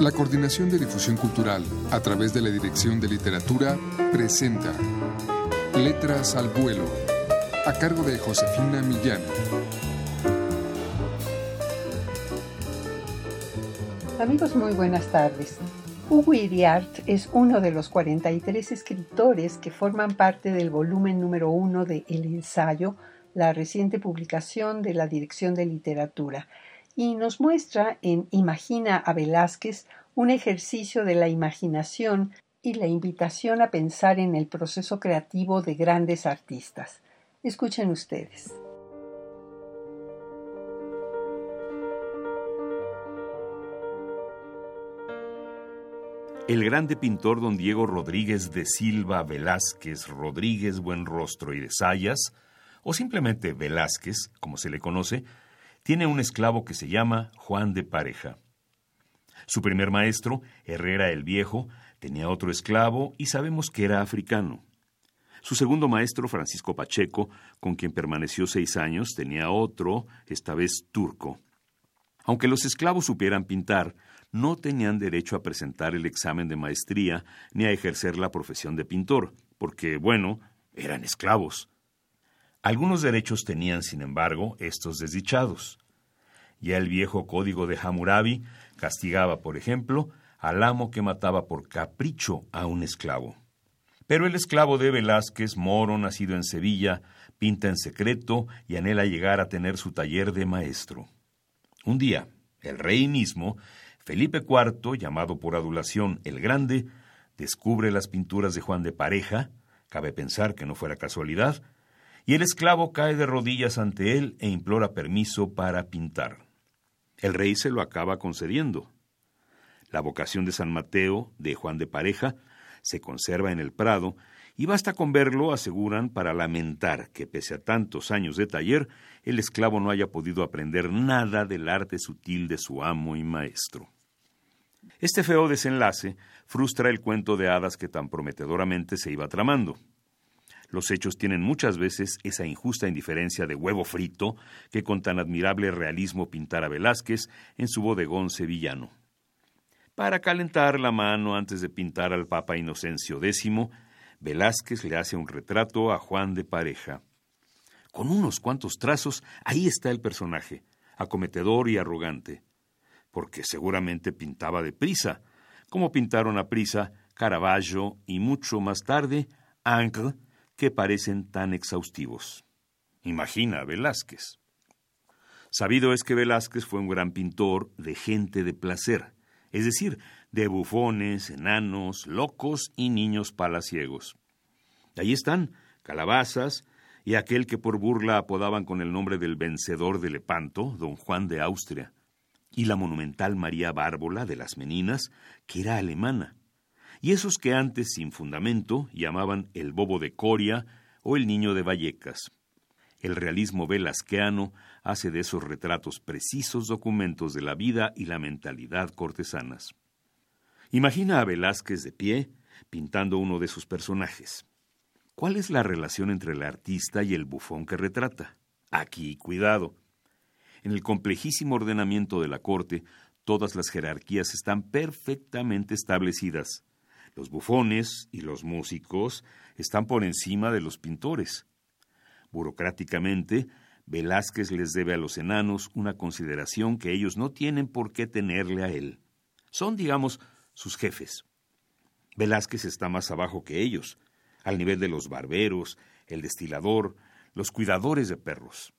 La Coordinación de Difusión Cultural, a través de la Dirección de Literatura, presenta Letras al Vuelo, a cargo de Josefina Millán. Amigos, muy buenas tardes. Hugo Iriart es uno de los 43 escritores que forman parte del volumen número uno de El ensayo, la reciente publicación de la Dirección de Literatura, y nos muestra en Imagina a Velázquez un ejercicio de la imaginación y la invitación a pensar en el proceso creativo de grandes artistas. Escuchen ustedes. El grande pintor don Diego Rodríguez de Silva Velázquez Rodríguez Buenrostro y de Sayas, o simplemente Velázquez, como se le conoce, tiene un esclavo que se llama Juan de Pareja. Su primer maestro, Herrera el Viejo, tenía otro esclavo y sabemos que era africano. Su segundo maestro, Francisco Pacheco, con quien permaneció seis años, tenía otro, esta vez turco. Aunque los esclavos supieran pintar, no tenían derecho a presentar el examen de maestría ni a ejercer la profesión de pintor, porque, bueno, eran esclavos. Algunos derechos tenían, sin embargo, estos desdichados. Ya el viejo código de Hammurabi castigaba, por ejemplo, al amo que mataba por capricho a un esclavo. Pero el esclavo de Velázquez, moro nacido en Sevilla, pinta en secreto y anhela llegar a tener su taller de maestro. Un día, el rey mismo, Felipe IV, llamado por adulación el Grande, descubre las pinturas de Juan de Pareja, cabe pensar que no fuera casualidad, y el esclavo cae de rodillas ante él e implora permiso para pintar. El rey se lo acaba concediendo. La vocación de San Mateo, de Juan de Pareja, se conserva en el Prado, y basta con verlo, aseguran, para lamentar que pese a tantos años de taller, el esclavo no haya podido aprender nada del arte sutil de su amo y maestro. Este feo desenlace frustra el cuento de hadas que tan prometedoramente se iba tramando. Los hechos tienen muchas veces esa injusta indiferencia de huevo frito que con tan admirable realismo pintara Velázquez en su bodegón sevillano. Para calentar la mano antes de pintar al Papa Inocencio X, Velázquez le hace un retrato a Juan de Pareja. Con unos cuantos trazos, ahí está el personaje, acometedor y arrogante, porque seguramente pintaba de prisa, como pintaron a prisa Caravaggio y mucho más tarde Ancre que parecen tan exhaustivos. Imagina Velázquez. Sabido es que Velázquez fue un gran pintor de gente de placer, es decir, de bufones, enanos, locos y niños palaciegos. Allí están Calabazas y aquel que por burla apodaban con el nombre del vencedor de Lepanto, don Juan de Austria, y la monumental María Bárbola de las Meninas, que era alemana y esos que antes sin fundamento llamaban el bobo de Coria o el niño de Vallecas. El realismo velasqueano hace de esos retratos precisos documentos de la vida y la mentalidad cortesanas. Imagina a Velázquez de pie, pintando uno de sus personajes. ¿Cuál es la relación entre el artista y el bufón que retrata? Aquí, cuidado. En el complejísimo ordenamiento de la corte, todas las jerarquías están perfectamente establecidas. Los bufones y los músicos están por encima de los pintores. Burocráticamente, Velázquez les debe a los enanos una consideración que ellos no tienen por qué tenerle a él. Son, digamos, sus jefes. Velázquez está más abajo que ellos, al nivel de los barberos, el destilador, los cuidadores de perros.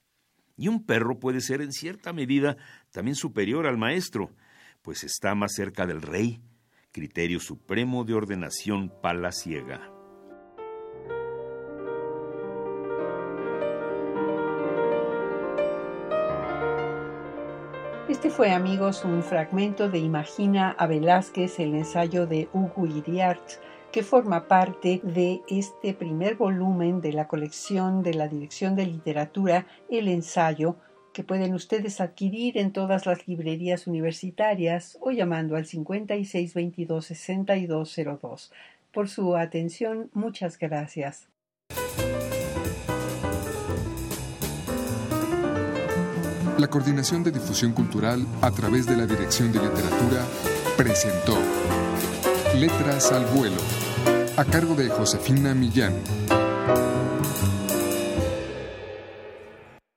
Y un perro puede ser en cierta medida también superior al maestro, pues está más cerca del rey criterio supremo de ordenación palaciega. Este fue, amigos, un fragmento de Imagina a Velázquez, el ensayo de Hugo Iriart, que forma parte de este primer volumen de la colección de la Dirección de Literatura, El ensayo, que pueden ustedes adquirir en todas las librerías universitarias o llamando al 5622-6202. Por su atención, muchas gracias. La Coordinación de Difusión Cultural a través de la Dirección de Literatura presentó Letras al vuelo, a cargo de Josefina Millán.